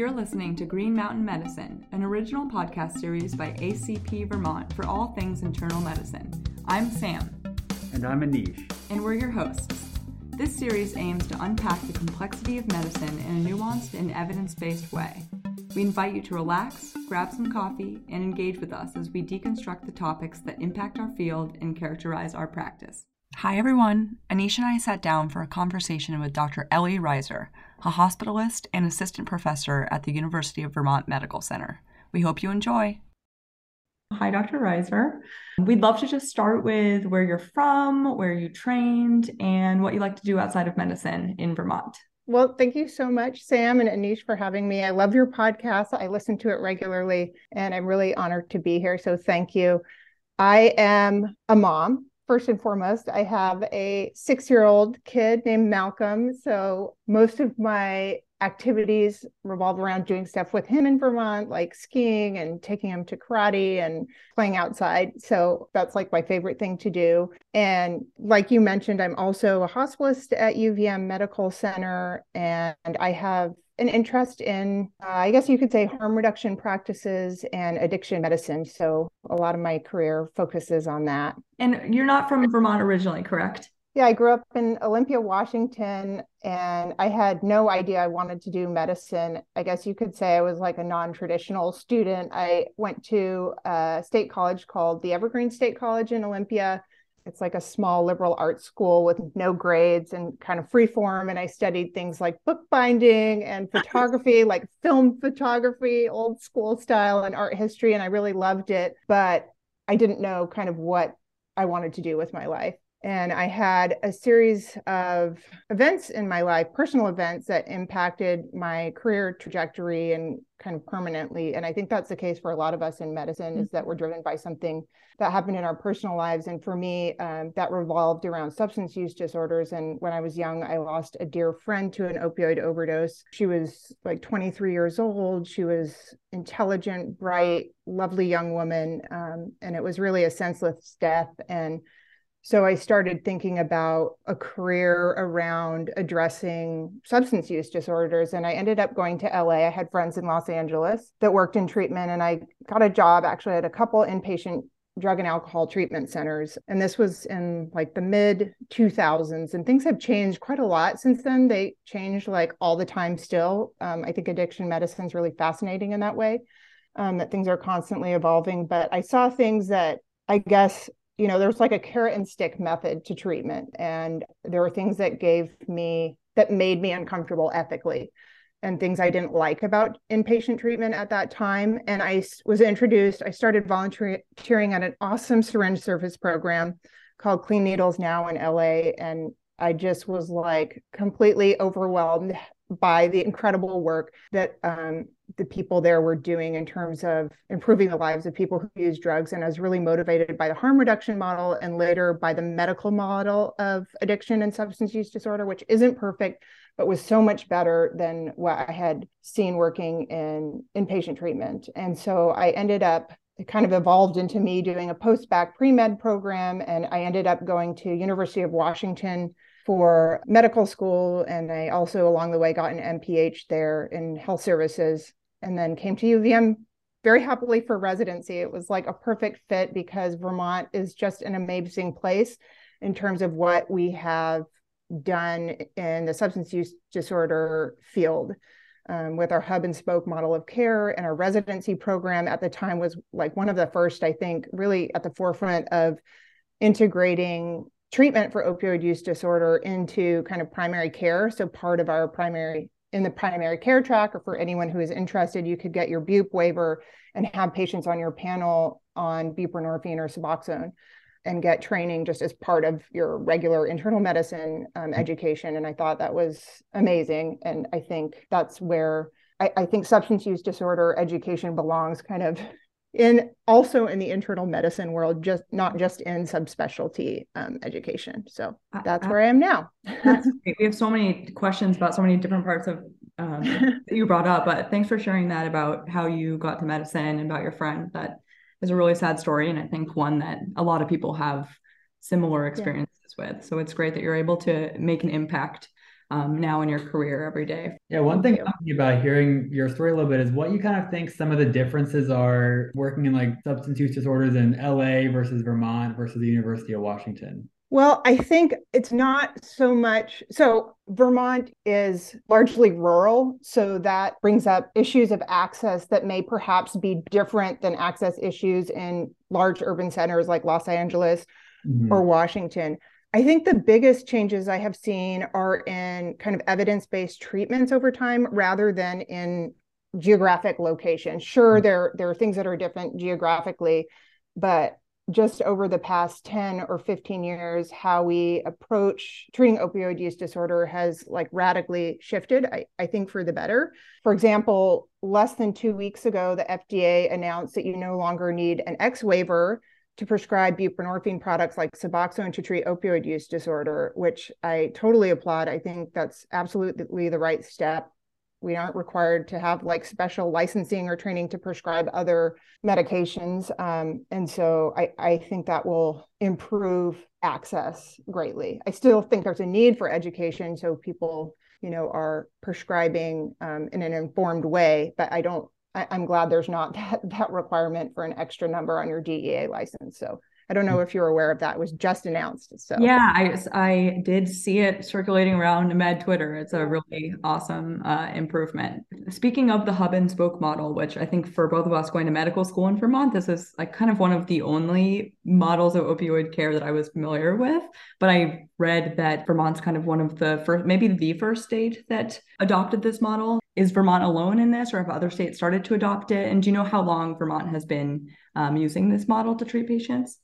You're listening to Green Mountain Medicine, an original podcast series by ACP Vermont for all things internal medicine. I'm Sam. And I'm Anish. And we're your hosts. This series aims to unpack the complexity of medicine in a nuanced and evidence based way. We invite you to relax, grab some coffee, and engage with us as we deconstruct the topics that impact our field and characterize our practice. Hi, everyone. Anish and I sat down for a conversation with Dr. Ellie Reiser, a hospitalist and assistant professor at the University of Vermont Medical Center. We hope you enjoy. Hi, Dr. Reiser. We'd love to just start with where you're from, where you trained, and what you like to do outside of medicine in Vermont. Well, thank you so much, Sam and Anish, for having me. I love your podcast. I listen to it regularly, and I'm really honored to be here. So, thank you. I am a mom first and foremost, I have a six year old kid named Malcolm. So most of my activities revolve around doing stuff with him in Vermont, like skiing and taking him to karate and playing outside. So that's like my favorite thing to do. And like you mentioned, I'm also a hospitalist at UVM Medical Center, and I have an interest in, uh, I guess you could say, harm reduction practices and addiction medicine. So a lot of my career focuses on that. And you're not from Vermont originally, correct? Yeah, I grew up in Olympia, Washington, and I had no idea I wanted to do medicine. I guess you could say I was like a non traditional student. I went to a state college called the Evergreen State College in Olympia it's like a small liberal arts school with no grades and kind of free form. And I studied things like bookbinding and photography, like film photography, old school style, and art history. And I really loved it. But I didn't know kind of what I wanted to do with my life. And I had a series of events in my life, personal events that impacted my career trajectory and kind of permanently. And I think that's the case for a lot of us in medicine mm-hmm. is that we're driven by something that happened in our personal lives. And for me, um, that revolved around substance use disorders. And when I was young, I lost a dear friend to an opioid overdose. She was like 23 years old. She was intelligent, bright, lovely young woman. Um, and it was really a senseless death. And so I started thinking about a career around addressing substance use disorders. And I ended up going to LA. I had friends in Los Angeles that worked in treatment, and I got a job actually at a couple inpatient drug and alcohol treatment centers. And this was in like the mid 2000s. And things have changed quite a lot since then. They changed like all the time still. Um, I think addiction medicine is really fascinating in that way, um, that things are constantly evolving. But I saw things that I guess you know, there's like a carrot and stick method to treatment. And there were things that gave me, that made me uncomfortable ethically and things I didn't like about inpatient treatment at that time. And I was introduced, I started volunteering at an awesome syringe service program called Clean Needles Now in LA. And I just was like completely overwhelmed by the incredible work that um, the people there were doing in terms of improving the lives of people who use drugs. And I was really motivated by the harm reduction model and later by the medical model of addiction and substance use disorder, which isn't perfect, but was so much better than what I had seen working in inpatient treatment. And so I ended up it kind of evolved into me doing a post-bac pre-med program and I ended up going to University of Washington for medical school. And I also, along the way, got an MPH there in health services and then came to UVM very happily for residency. It was like a perfect fit because Vermont is just an amazing place in terms of what we have done in the substance use disorder field. Um, with our hub and spoke model of care and our residency program at the time was like one of the first, I think, really at the forefront of integrating treatment for opioid use disorder into kind of primary care. So part of our primary in the primary care track, or for anyone who is interested, you could get your BUP waiver and have patients on your panel on buprenorphine or Suboxone and get training just as part of your regular internal medicine um, education. And I thought that was amazing. And I think that's where I, I think substance use disorder education belongs kind of in also in the internal medicine world, just not just in subspecialty um, education. So that's where I am now. we have so many questions about so many different parts of um, that you brought up, but thanks for sharing that about how you got to medicine and about your friend. That is a really sad story, and I think one that a lot of people have similar experiences yeah. with. So it's great that you're able to make an impact um, now in your career every day. Yeah, one thing about hearing your story a little bit is what you kind of think some of the differences are working in like substance use disorders in LA versus Vermont versus the University of Washington. Well, I think it's not so much. So, Vermont is largely rural. So, that brings up issues of access that may perhaps be different than access issues in large urban centers like Los Angeles mm-hmm. or Washington. I think the biggest changes I have seen are in kind of evidence based treatments over time rather than in geographic location. Sure, mm-hmm. there, there are things that are different geographically, but just over the past 10 or 15 years how we approach treating opioid use disorder has like radically shifted I, I think for the better for example less than two weeks ago the fda announced that you no longer need an x waiver to prescribe buprenorphine products like suboxone to treat opioid use disorder which i totally applaud. I think that's absolutely the right step. We aren't required to have like special licensing or training to prescribe other medications um, and so I, I think that will improve access greatly. I still think there's a need for education so people you know are prescribing um, in an informed way but i don't I, am glad there's not that, that requirement for an extra number on your dea license so I don't know if you're aware of that. It was just announced. So yeah, I I did see it circulating around Med Twitter. It's a really awesome uh, improvement. Speaking of the hub and spoke model, which I think for both of us going to medical school in Vermont, this is like kind of one of the only models of opioid care that I was familiar with. But I read that Vermont's kind of one of the first, maybe the first state that adopted this model. Is Vermont alone in this, or have other states started to adopt it? And do you know how long Vermont has been um, using this model to treat patients?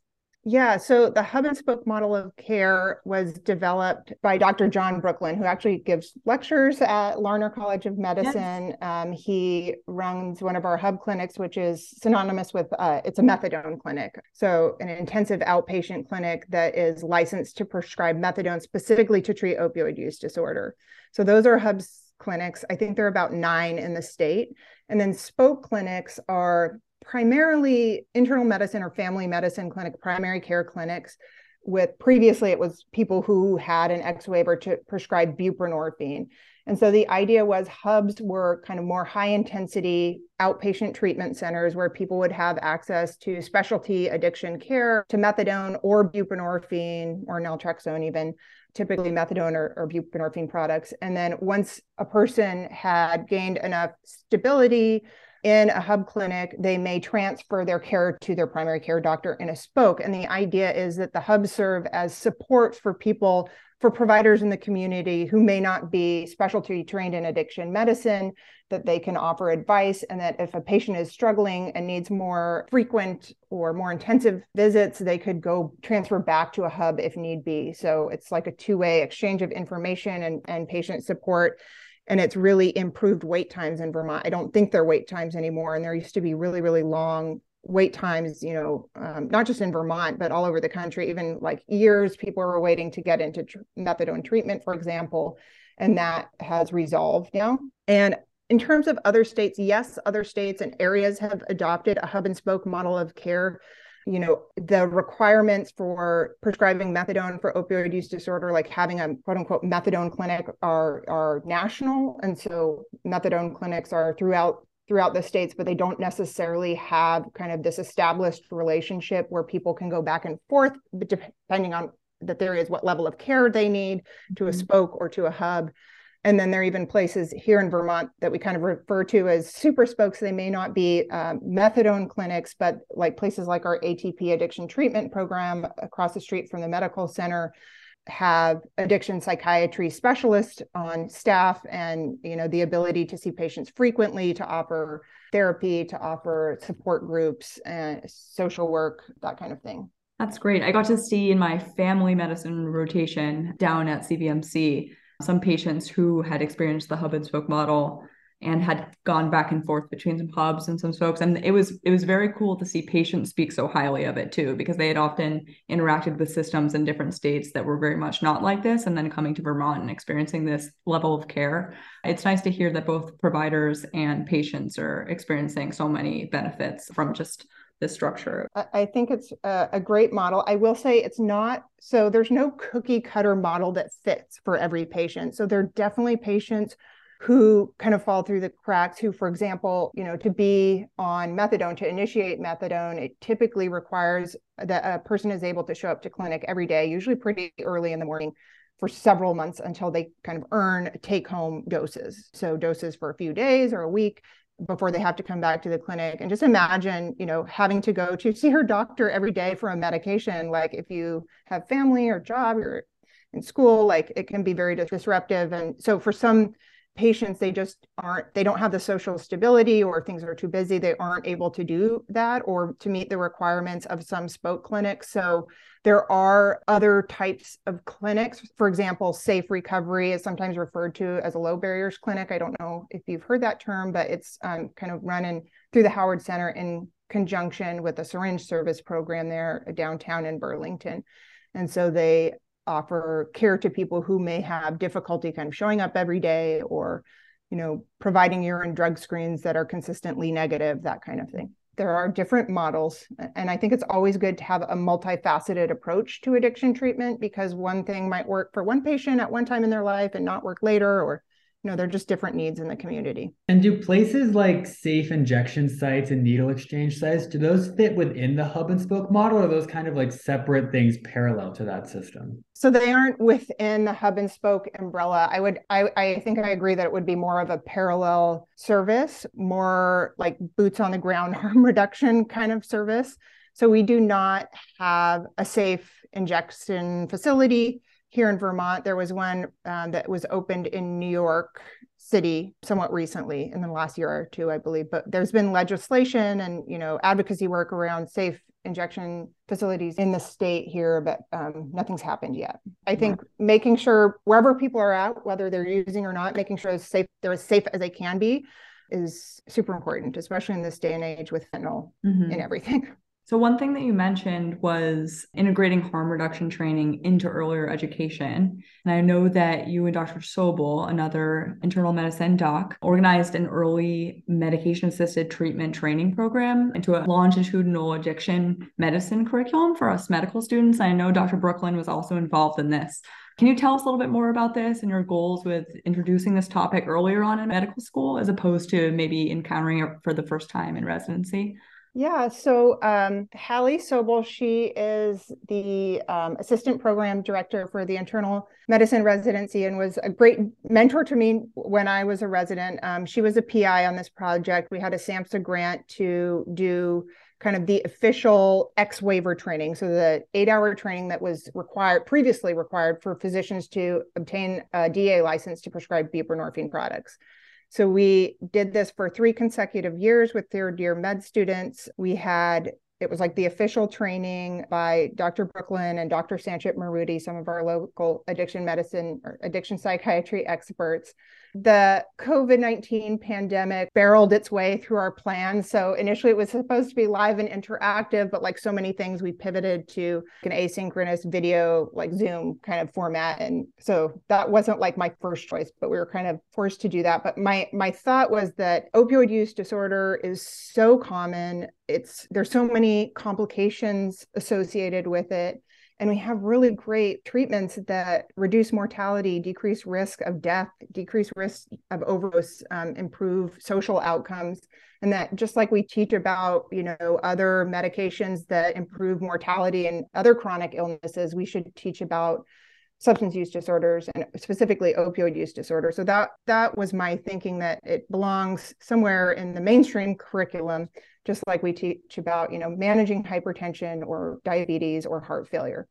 Yeah, so the hub and spoke model of care was developed by Dr. John Brooklyn, who actually gives lectures at Larner College of Medicine. Yes. Um, he runs one of our hub clinics, which is synonymous with uh, it's a methadone clinic, so an intensive outpatient clinic that is licensed to prescribe methadone specifically to treat opioid use disorder. So those are hubs clinics. I think there are about nine in the state, and then spoke clinics are primarily internal medicine or family medicine clinic, primary care clinics. With previously, it was people who had an X waiver to prescribe buprenorphine. And so the idea was hubs were kind of more high intensity outpatient treatment centers where people would have access to specialty addiction care, to methadone or buprenorphine or naltrexone, even typically methadone or, or buprenorphine products. And then once a person had gained enough stability, in a hub clinic, they may transfer their care to their primary care doctor in a spoke. And the idea is that the hubs serve as support for people, for providers in the community who may not be specialty trained in addiction medicine, that they can offer advice. And that if a patient is struggling and needs more frequent or more intensive visits, they could go transfer back to a hub if need be. So it's like a two way exchange of information and, and patient support and it's really improved wait times in Vermont. I don't think they're wait times anymore, and there used to be really, really long wait times. You know, um, not just in Vermont, but all over the country. Even like years, people were waiting to get into tr- methadone treatment, for example, and that has resolved now. And in terms of other states, yes, other states and areas have adopted a hub and spoke model of care you know the requirements for prescribing methadone for opioid use disorder like having a quote unquote methadone clinic are are national and so methadone clinics are throughout throughout the states but they don't necessarily have kind of this established relationship where people can go back and forth depending on that there is what level of care they need to a mm-hmm. spoke or to a hub and then there are even places here in Vermont that we kind of refer to as super spokes. They may not be um, methadone clinics, but like places like our ATP addiction treatment program across the street from the medical center have addiction psychiatry specialists on staff and you know the ability to see patients frequently to offer therapy to offer support groups and social work that kind of thing. That's great. I got to see in my family medicine rotation down at cvmc some patients who had experienced the hub and spoke model and had gone back and forth between some hubs and some spokes and it was it was very cool to see patients speak so highly of it too because they had often interacted with systems in different states that were very much not like this and then coming to Vermont and experiencing this level of care it's nice to hear that both providers and patients are experiencing so many benefits from just this structure? I think it's a, great model. I will say it's not so there's no cookie cutter model that fits for every patient. So there are definitely patients who kind of fall through the cracks who for example you know to be on methadone to initiate methadone it typically requires that a person is able to show up to clinic every day usually pretty early in the morning for several months until they kind of earn take home doses. So doses for a few days or a week before they have to come back to the clinic. And just imagine you know having to go to see her doctor every day for a medication. Like if you have family or job or in school like it can be very disruptive. And so for some patients they just aren't they don't have the social stability or things are too busy they aren't able to do that or to meet the requirements of some spoke clinics so there are other types of clinics for example safe recovery is sometimes referred to as a low barriers clinic. I don't know if you've heard that term but it's um, kind of running through the howard center in conjunction with a syringe service program there downtown in burlington. And so they offer care to people who may have difficulty kind of showing up every day or you know providing urine drug screens that are consistently negative that kind of thing. There are different models and i think it's always good to have a multifaceted approach to addiction treatment because one thing might work for one patient at one time in their life and not work later or you know, they're just different needs in the community. And do places like safe injection sites and needle exchange sites, do those fit within the hub and spoke model or those kind of like separate things parallel to that system? So they aren't within the hub and spoke umbrella. I would I, I think I agree that it would be more of a parallel service, more like boots on the ground harm reduction kind of service. So we do not have a safe injection facility here in Vermont. There was one um, that was opened in New York City somewhat recently in the last year or two, I believe. But there's been legislation and you know advocacy work around safe injection facilities in the state here, but um, nothing's happened yet. I think yeah. making sure wherever people are at, whether they're using or not, making sure it's safe, they're as safe as they can be, is super important, especially in this day and age with fentanyl mm-hmm. and everything. So, one thing that you mentioned was integrating harm reduction training into earlier education. And I know that you and Dr. Sobel, another internal medicine doc, organized an early medication assisted treatment training program into a longitudinal addiction medicine curriculum for us medical students. And I know Dr. Brooklyn was also involved in this. Can you tell us a little bit more about this and your goals with introducing this topic earlier on in medical school as opposed to maybe encountering it for the first time in residency? Yeah, so um, Hallie Sobel, she is the um, assistant program director for the internal medicine residency and was a great mentor to me when I was a resident. Um, she was a PI on this project. We had a SAMHSA grant to do kind of the official X waiver training. So the eight hour training that was required previously required for physicians to obtain a DEA license to prescribe buprenorphine products. So we did this for three consecutive years with third year med students. We had it was like the official training by Dr. Brooklyn and Dr. Sanchit Maruti, some of our local addiction medicine or addiction psychiatry experts the COVID 19 pandemic barreled its way through our plans. So initially it was supposed to be live and interactive, but like so many things, we pivoted to an asynchronous video, like Zoom kind of format. And so that wasn't like my first choice, but we were kind of forced to do that. But my my thought was that opioid use disorder is so common. It's there's so many complications associated with it and we have really great treatments that reduce mortality, decrease risk of death, decrease risk of overdose, um, improve social outcomes. And that just like we teach about, you know, other medications that improve mortality and other chronic illnesses, we should teach about substance use disorders and specifically opioid use disorder. So that that was my thinking that it belongs somewhere in the mainstream curriculum just like we teach about you know managing hypertension or diabetes or heart failure.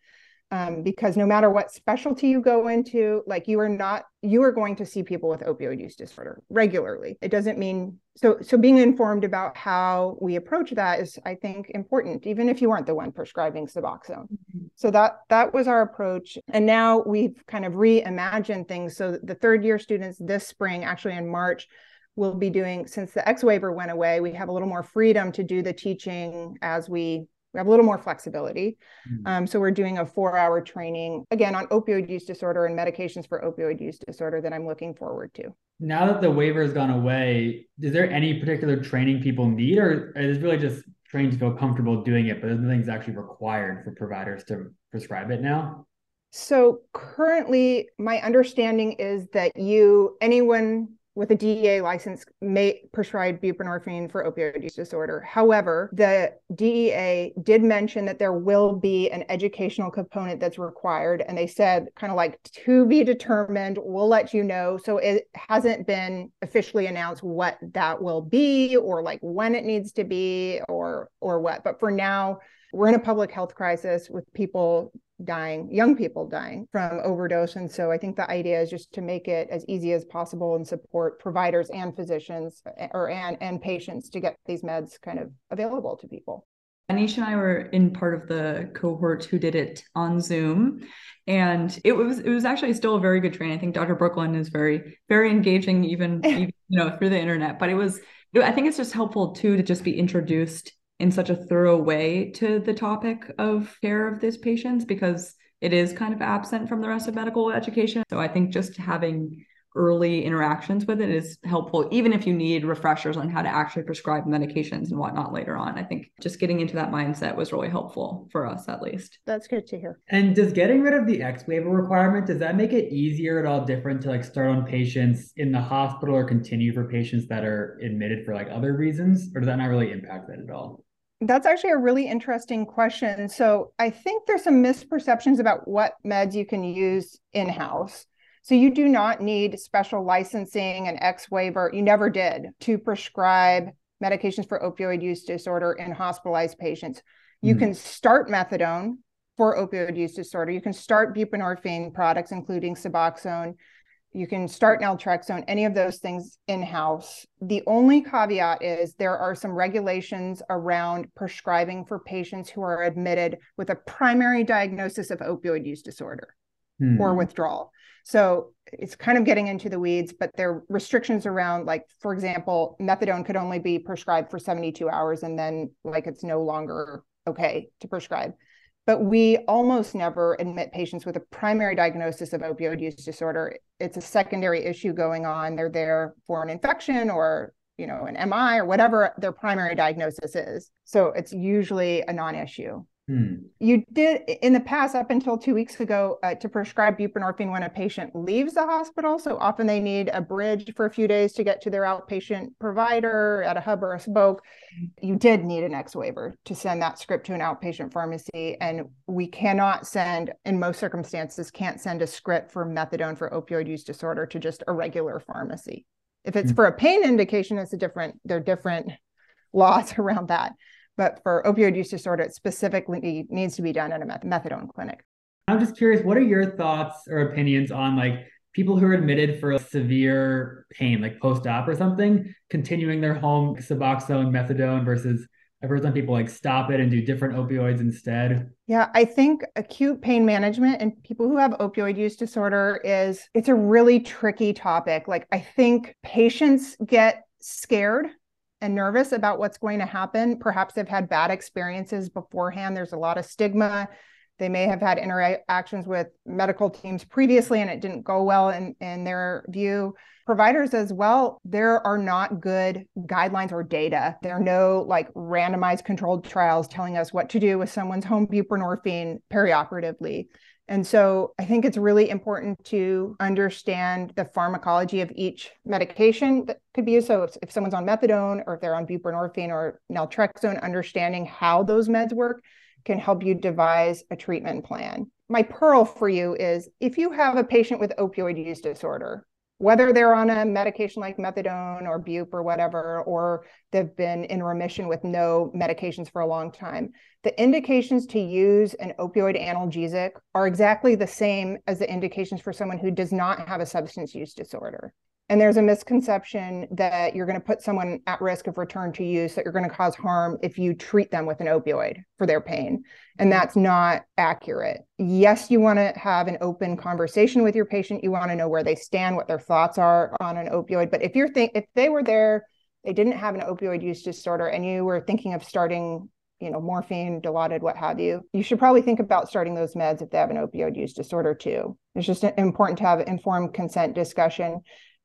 Um, because no matter what specialty you go into like you are not you are going to see people with opioid use disorder regularly. It doesn't mean so so being informed about how we approach that is i think important even if you aren't the one prescribing suboxone. Mm-hmm. so that that was our approach. And now we've kind of reimagined things. So the third year students this spring actually in march we'll be doing since the X waiver went away, we have a little more freedom to do the teaching as we we have a little more flexibility. Mm-hmm. Um, so we're doing a four hour training again on opioid use disorder and medications for opioid use disorder that I'm looking forward to. Now that the waiver has gone away, is there any particular training people need, or is it really just trained to feel comfortable doing it, but nothing's actually required for providers to prescribe it now? So currently, my understanding is that you, anyone with a DEA license may prescribe buprenorphine for opioid use disorder. However, the DEA did mention that there will be an educational component that's required. And they said, kind of like to be determined, we'll let you know. So it hasn't been officially announced what that will be or like when it needs to be or or what. But for now, we're in a public health crisis with people dying, young people dying from overdose. And so I think the idea is just to make it as easy as possible and support providers and physicians eh, or and, and patients to get these meds kind of available to people. Anisha and I were in part of the cohort who did it on Zoom. And it was it was actually still a very good training. I think Dr. Brooklyn is very, very engaging, even, even you know, through the internet. But it was I think it's just helpful too to just be introduced in such a thorough way to the topic of care of these patients because it is kind of absent from the rest of medical education. So I think just having early interactions with it is helpful, even if you need refreshers on how to actually prescribe medications and whatnot later on. I think just getting into that mindset was really helpful for us, at least. That's good to hear. And does getting rid of the X waiver requirement, does that make it easier at all different to like start on patients in the hospital or continue for patients that are admitted for like other reasons? Or does that not really impact that at all? That's actually a really interesting question. So I think there's some misperceptions about what meds you can use in house. So you do not need special licensing and X waiver. You never did to prescribe medications for opioid use disorder in hospitalized patients. You mm. can start methadone for opioid use disorder. You can start buprenorphine products, including Suboxone you can start naltrexone, any of those things in house. The only caveat is there are some regulations around prescribing for patients who are admitted with a primary diagnosis of opioid use disorder hmm. or withdrawal. So it's kind of getting into the weeds, but there are restrictions around, like, for example, methadone could only be prescribed for 72 hours and then, like, it's no longer okay to prescribe but we almost never admit patients with a primary diagnosis of opioid use disorder. It's a secondary issue going on. They're there for an infection or you know an MI or whatever their primary diagnosis is. So it's usually a non-issue. Hmm. You did in the past, up until two weeks ago, uh, to prescribe buprenorphine when a patient leaves the hospital. So often they need a bridge for a few days to get to their outpatient provider at a hub or a spoke. You did need an X waiver to send that script to an outpatient pharmacy. And we cannot send, in most circumstances, can't send a script for methadone for opioid use disorder to just a regular pharmacy. If it's hmm. for a pain indication, it's a different, there are different laws around that but for opioid use disorder, it specifically needs to be done in a methadone clinic. I'm just curious, what are your thoughts or opinions on like people who are admitted for severe pain, like post-op or something, continuing their home Suboxone, methadone versus I've heard some people like stop it and do different opioids instead. Yeah, I think acute pain management and people who have opioid use disorder is it's a really tricky topic. Like I think patients get scared and nervous about what's going to happen. Perhaps they've had bad experiences beforehand. There's a lot of stigma. They may have had interactions with medical teams previously and it didn't go well in, in their view. Providers as well, there are not good guidelines or data. There are no like randomized controlled trials telling us what to do with someone's home buprenorphine perioperatively. And so I think it's really important to understand the pharmacology of each medication that could be used. So if, if someone's on methadone or if they're on buprenorphine or naltrexone, understanding how those meds work can help you devise a treatment plan. My pearl for you is if you have a patient with opioid use disorder, whether they're on a medication like methadone or bup or whatever, or they've been in remission with no medications for a long time, the indications to use an opioid analgesic are exactly the same as the indications for someone who does not have a substance use disorder. And there's a misconception that you're going to put someone at risk of return to use, that you're going to cause harm if you treat them with an opioid for their pain. And that's not accurate. Yes, you want to have an open conversation with your patient. You want to know where they stand, what their thoughts are on an opioid. But if you're think if they were there, they didn't have an opioid use disorder, and you were thinking of starting you know, morphine, Dilaudid, what have you, you should probably think about starting those meds if they have an opioid use disorder too. It's just important to have informed consent discussion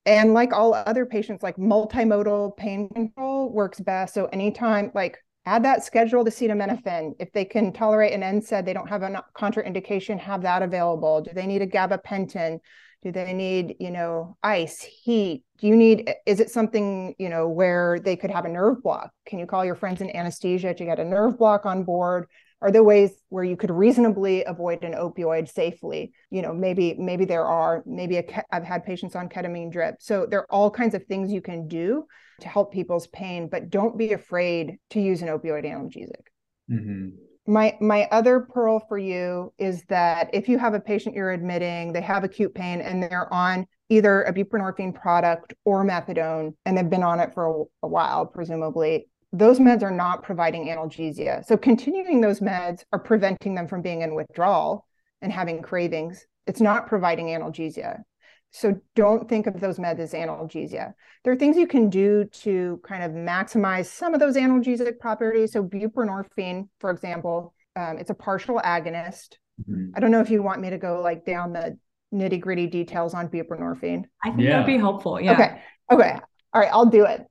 and like all other patients, like multimodal pain control works best. So anytime, like add that schedule to acetaminophen. If they can tolerate an NSAID, they don't have a contraindication, have that available. Do they need a gabapentin? Do they need, you know, ice, heat? Do you need, is it something, you know, where they could have a nerve block? Can you call your friends in anesthesia to get a nerve block on board? Are there ways where you could reasonably avoid an opioid safely? You know, maybe, maybe there are, maybe i I've had patients on ketamine drip. So there are all kinds of things you can do to help people's pain, but don't be afraid to use an opioid analgesic. Mm-hmm. My my other pearl for you is that if you have a patient you're admitting, they have acute pain and they're on either a buprenorphine product or methadone and they've been on it for a, a while, presumably, those meds are not providing analgesia. So continuing those meds are preventing them from being in withdrawal and having cravings. It's not providing analgesia. So don't think of those meds as analgesia. There are things you can do to kind of maximize some of those analgesic properties. So buprenorphine, for example, um, it's a partial agonist. Mm-hmm. I don't know if you want me to go like down the nitty gritty details on buprenorphine. I think yeah. that'd be helpful. Yeah. Okay. Okay. All right. I'll do it.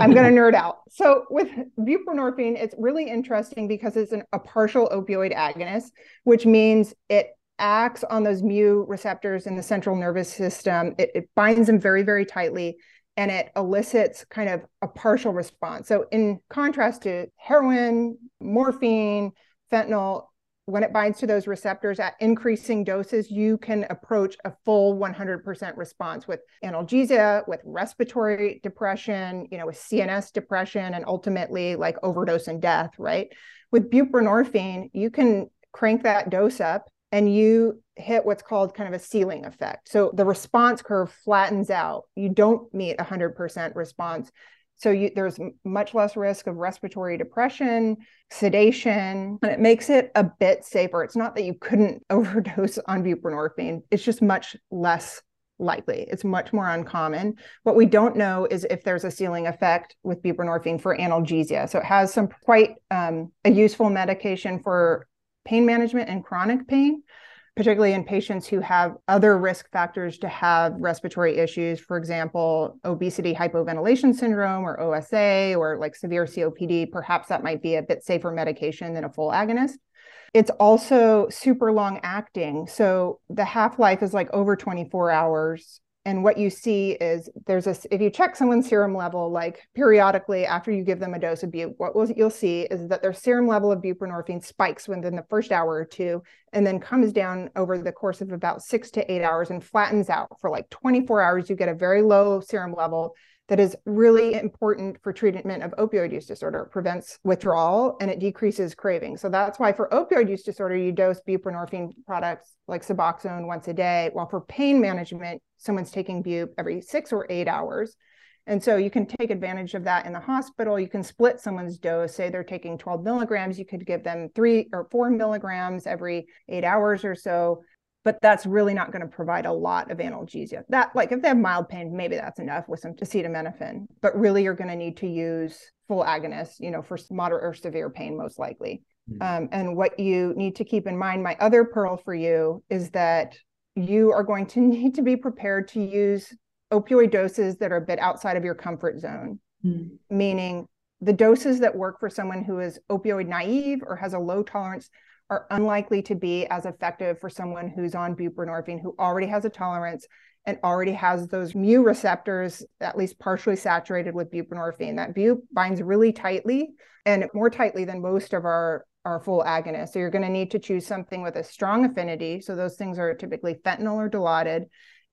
I'm going to nerd out. So with buprenorphine, it's really interesting because it's an, a partial opioid agonist, which means it acts on those mu receptors in the central nervous system. It, it binds them very, very tightly and it elicits kind of a partial response. So, in contrast to heroin, morphine, fentanyl, when it binds to those receptors at increasing doses, you can approach a full 100% response with analgesia, with respiratory depression, you know, with CNS depression, and ultimately like overdose and death, right? With buprenorphine, you can crank that dose up and you hit what's called kind of a ceiling effect. So the response curve flattens out. You don't meet 100% response. So you, there's much less risk of respiratory depression, sedation, and it makes it a bit safer. It's not that you couldn't overdose on buprenorphine, it's just much less likely. It's much more uncommon. What we don't know is if there's a ceiling effect with buprenorphine for analgesia. So it has some quite um, a useful medication for pain management and chronic pain, particularly in patients who have other risk factors to have respiratory issues, for example, obesity hypoventilation syndrome or OSA or like severe COPD. Perhaps that might be a bit safer medication than a full agonist. It's also super long acting. So the half life is like over 24 hours and what you see is there's a if you check someone's serum level like periodically after you give them a dose of bup what you'll see is that their serum level of buprenorphine spikes within the first hour or two and then comes down over the course of about six to eight hours and flattens out for like 24 hours. You get a very low serum level that is really important for treatment of opioid use disorder. It prevents withdrawal and it decreases craving. So that's why for opioid use disorder, you dose buprenorphine products like Suboxone once a day, while for pain management, someone's taking bup every six or eight hours. And so you can take advantage of that in the hospital. You can split someone's dose. Say they're taking 12 milligrams, you could give them three or four milligrams every eight hours or so but that's really not going to provide a lot of analgesia. That, like, if they have mild pain, maybe that's enough with some acetaminophen. But really, you're going to need to use full agonists, you know, for moderate or severe pain, most likely. Mm-hmm. Um, and what you need to keep in mind, my other pearl for you is that you are going to need to be prepared to use opioid doses that are a bit outside of your comfort zone, mm-hmm. meaning the doses that work for someone who is opioid naive or has a low tolerance are unlikely to be as effective for someone who's on buprenorphine who already has a tolerance and already has those mu receptors at least partially saturated with buprenorphine. That bup binds really tightly and more tightly than most of our our full agonists. So you're going to need to choose something with a strong affinity. So those things are typically fentanyl or dilaudid.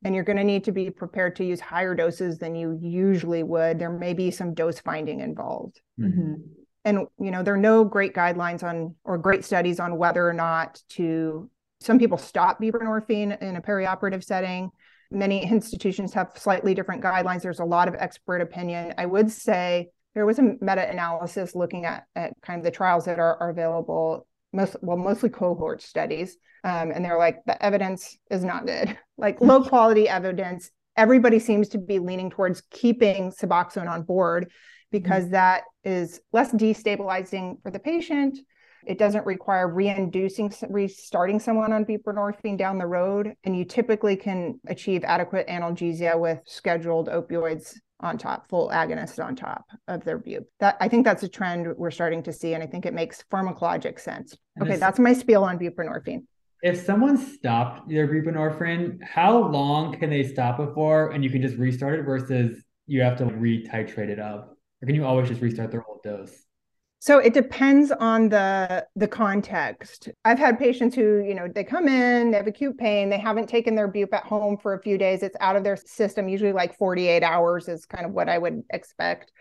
And you're going to need to be prepared to use higher doses than you usually would. There may be some dose finding involved. Mm-hmm and you know there are no great guidelines on or great studies on whether or not to some people stop buprenorphine in a perioperative setting. Many institutions have slightly different guidelines. There's a lot of expert opinion. I would say there was a meta-analysis looking at, at kind of the trials that are, are available most well mostly cohort studies um, and they're like the evidence is not good. Like low quality evidence everybody seems to be leaning towards keeping suboxone on board because mm-hmm. that is less destabilizing for the patient. It doesn't require reinducing, restarting someone on buprenorphine down the road. And you typically can achieve adequate analgesia with scheduled opioids on top, full agonist on top of their bupe. That I think that's a trend we're starting to see, and I think it makes pharmacologic sense. Okay, that's my spiel on buprenorphine. If someone stopped their buprenorphine, how long can they stop it for, and you can just restart it versus you have to re-titrate it up, or can you always just restart their whole dose? So it depends on the the context. I've had patients who, you know, they come in, they have acute pain, they haven't taken their bupe at home for a few days, it's out of their system, usually like 48 hours is kind of what I would expect.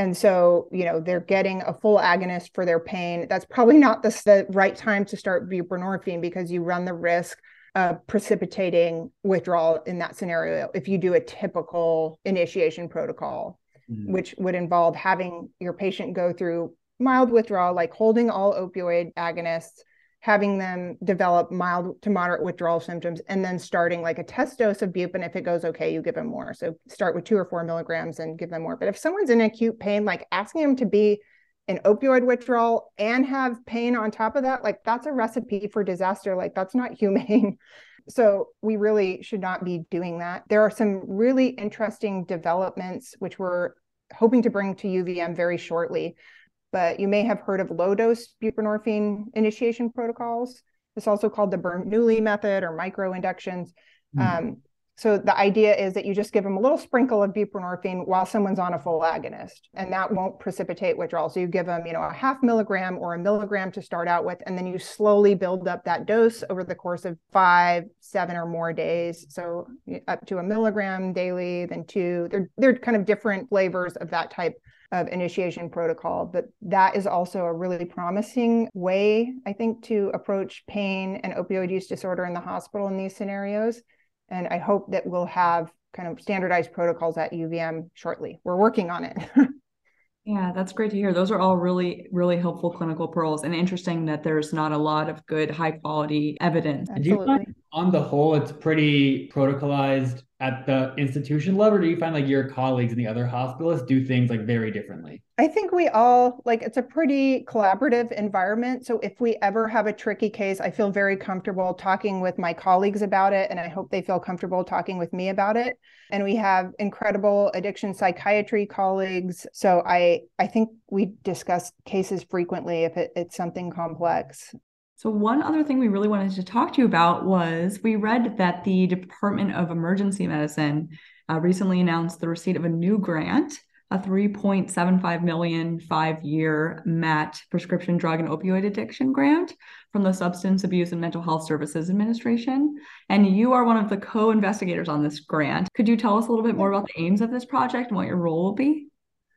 And so, you know, they're getting a full agonist for their pain. That's probably not the, the right time to start buprenorphine because you run the risk of precipitating withdrawal in that scenario if you do a typical initiation protocol, mm-hmm. which would involve having your patient go through mild withdrawal, like holding all opioid agonists, having them develop mild to moderate withdrawal symptoms, and then starting like a test dose of bupe. And if it goes okay, you give them more. So start with two or four milligrams and give them more. But if someone's in acute pain, like asking them to be an opioid withdrawal and have pain on top of that, like that's a recipe for disaster. Like that's not humane. So we really should not be doing that. There are some really interesting developments which we're hoping to bring to UVM very shortly but you may have heard of low dose buprenorphine initiation protocols. It's also called the Bernese method or micro inductions. Mm. Um, so the idea is that you just give them a little sprinkle of buprenorphine while someone's on a full agonist, and that won't precipitate withdrawal. So you give them, you know, a half milligram or a milligram to start out with, and then you slowly build up that dose over the course of five, seven, or more days. So up to a milligram daily, then two. They're they're kind of different flavors of that type of initiation protocol. But that is also a really promising way, I think, to approach pain and opioid use disorder in the hospital in these scenarios. And I hope that we'll have kind of standardized protocols at UVM shortly. We're working on it. Yeah, that's great to hear. Those are all really, really helpful clinical pearls and interesting that there's not a lot of good, high quality evidence. Absolutely. on the whole, it's pretty protocolized at the institution level, or do you find like your colleagues in the other hospitalists do things like very differently? I think we all like it's a pretty collaborative environment. So if we ever have a tricky case, I feel very comfortable talking with my colleagues about it. And I hope they feel comfortable talking with me about it. And we have incredible addiction psychiatry colleagues. So I I think we discuss cases frequently if it, it's something complex. So, one other thing we really wanted to talk to you about was we read that the Department of Emergency Medicine uh, recently announced the receipt of a new grant, a 3.75 million five year MAT prescription drug and opioid addiction grant from the Substance Abuse and Mental Health Services Administration. And you are one of the co investigators on this grant. Could you tell us a little bit more about the aims of this project and what your role will be?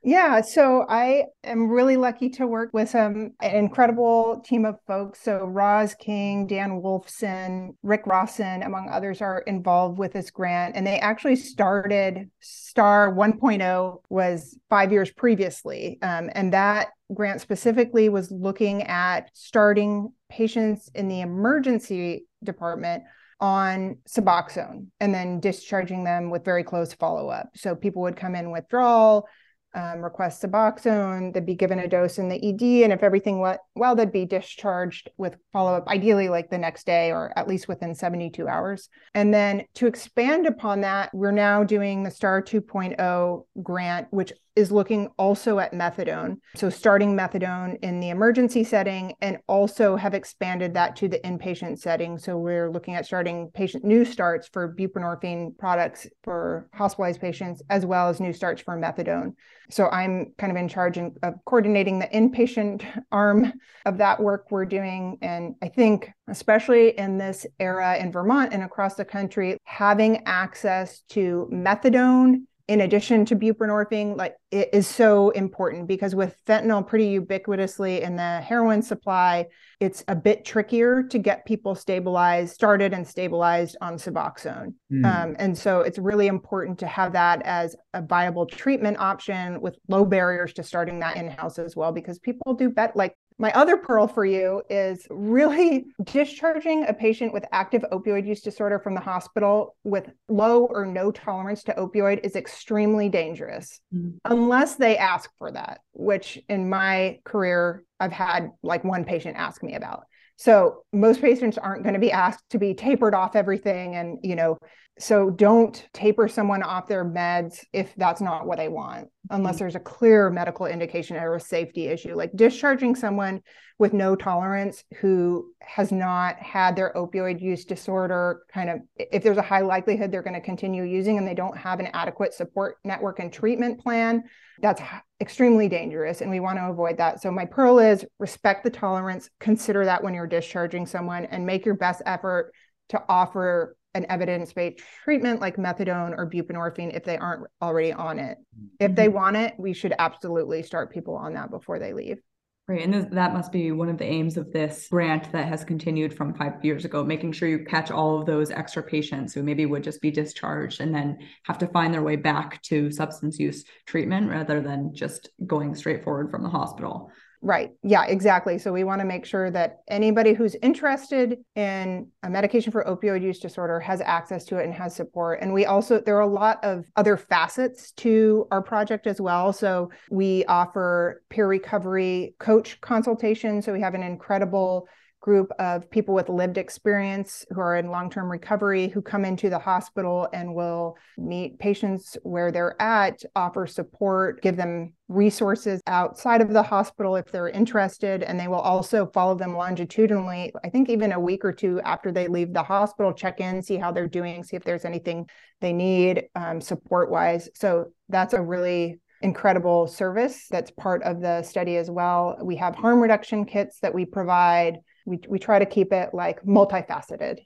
Yeah, so I am really lucky to work with um, an incredible team of folks. So Roz King, Dan Wolfson, Rick Rawson, among others, are involved with this grant. And they actually started STAR 1.0 was five years previously. Um, and that grant specifically was looking at starting patients in the emergency department on Suboxone and then discharging them with very close follow up. So people would come in withdrawal um, request Suboxone, they'd be given a dose in the ED, and if everything went well, they'd be discharged with follow up, ideally like the next day or at least within 72 hours. And then to expand upon that, we're now doing the STAR 2.0 grant, which is looking also at methadone. So, starting methadone in the emergency setting and also have expanded that to the inpatient setting. So, we're looking at starting patient new starts for buprenorphine products for hospitalized patients, as well as new starts for methadone. So, I'm kind of in charge of coordinating the inpatient arm of that work we're doing. And I think, especially in this era in Vermont and across the country, having access to methadone in addition to buprenorphine like it is so important because with fentanyl pretty ubiquitously in the heroin supply it's a bit trickier to get people stabilized started and stabilized on suboxone mm. um, and so it's really important to have that as a viable treatment option with low barriers to starting that in-house as well because people do bet like My other pearl for you is really discharging a patient with active opioid use disorder from the hospital with low or no tolerance to opioid is extremely dangerous mm-hmm. unless they ask for that, which in my career, I've had like one patient ask me about. So most patients aren't going to be asked to be tapered off everything and, you know, so don't taper someone off their meds if that's not what they want, unless mm-hmm. there's a clear medical indication or a safety issue. Like discharging someone with no tolerance who has not had their opioid use disorder kind of, if there's a high likelihood they're going to continue using and they don't have an adequate support network and treatment plan, that's extremely dangerous. And we want to avoid that. So my pearl is respect the tolerance, consider that when you're discharging someone, and make your best effort to offer an evidence-based treatment like methadone or buprenorphine if they aren't already on it. If they mm-hmm. want it, we should absolutely start people on that before they leave. Right. And this, that must be one of the aims of this grant that has continued from five years ago, making sure you catch all of those extra patients who maybe would just be discharged and then have to find their way back to substance use treatment rather than just going straight forward from the hospital. Right. Yeah, exactly. So we want to make sure that anybody who's interested in a medication for opioid use disorder has access to it and has support. And we also, there are a lot of other facets to our project as well. So we offer peer recovery coach consultations. So we have an incredible group of people with lived experience who are in long term recovery who come into the hospital and will meet patients where they're at, offer support, give them resources outside of the hospital if they're interested. And they will also follow them longitudinally, I think even a week or two after they leave the hospital, check in, see how they're doing, see if there's anything they need um, support wise. So that's a really incredible service that's part of the study as well. We have harm reduction kits that we provide we, we try to keep it like multifaceted.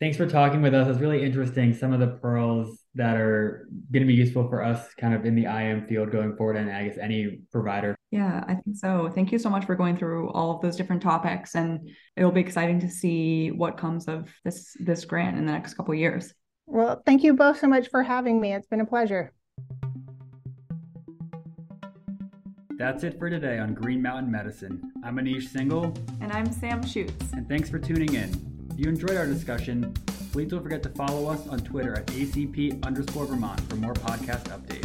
Thanks for talking with us. It's really interesting. Some of the pearls that are going to be useful for us kind of in the IM field going forward, and I guess any provider. Yeah, I think so. Thank you so much for going through all of those different topics, and it'll be exciting to see what comes of this this grant in the next couple years. Well, thank you both so much for having me. It's been a pleasure. That's it for today on Green Mountain Medicine. I'm Anish Single. And I'm Sam Schutz. And thanks for tuning in. If you enjoyed our discussion, please don't forget to follow us on Twitter at ACP underscore Vermont for more podcast updates.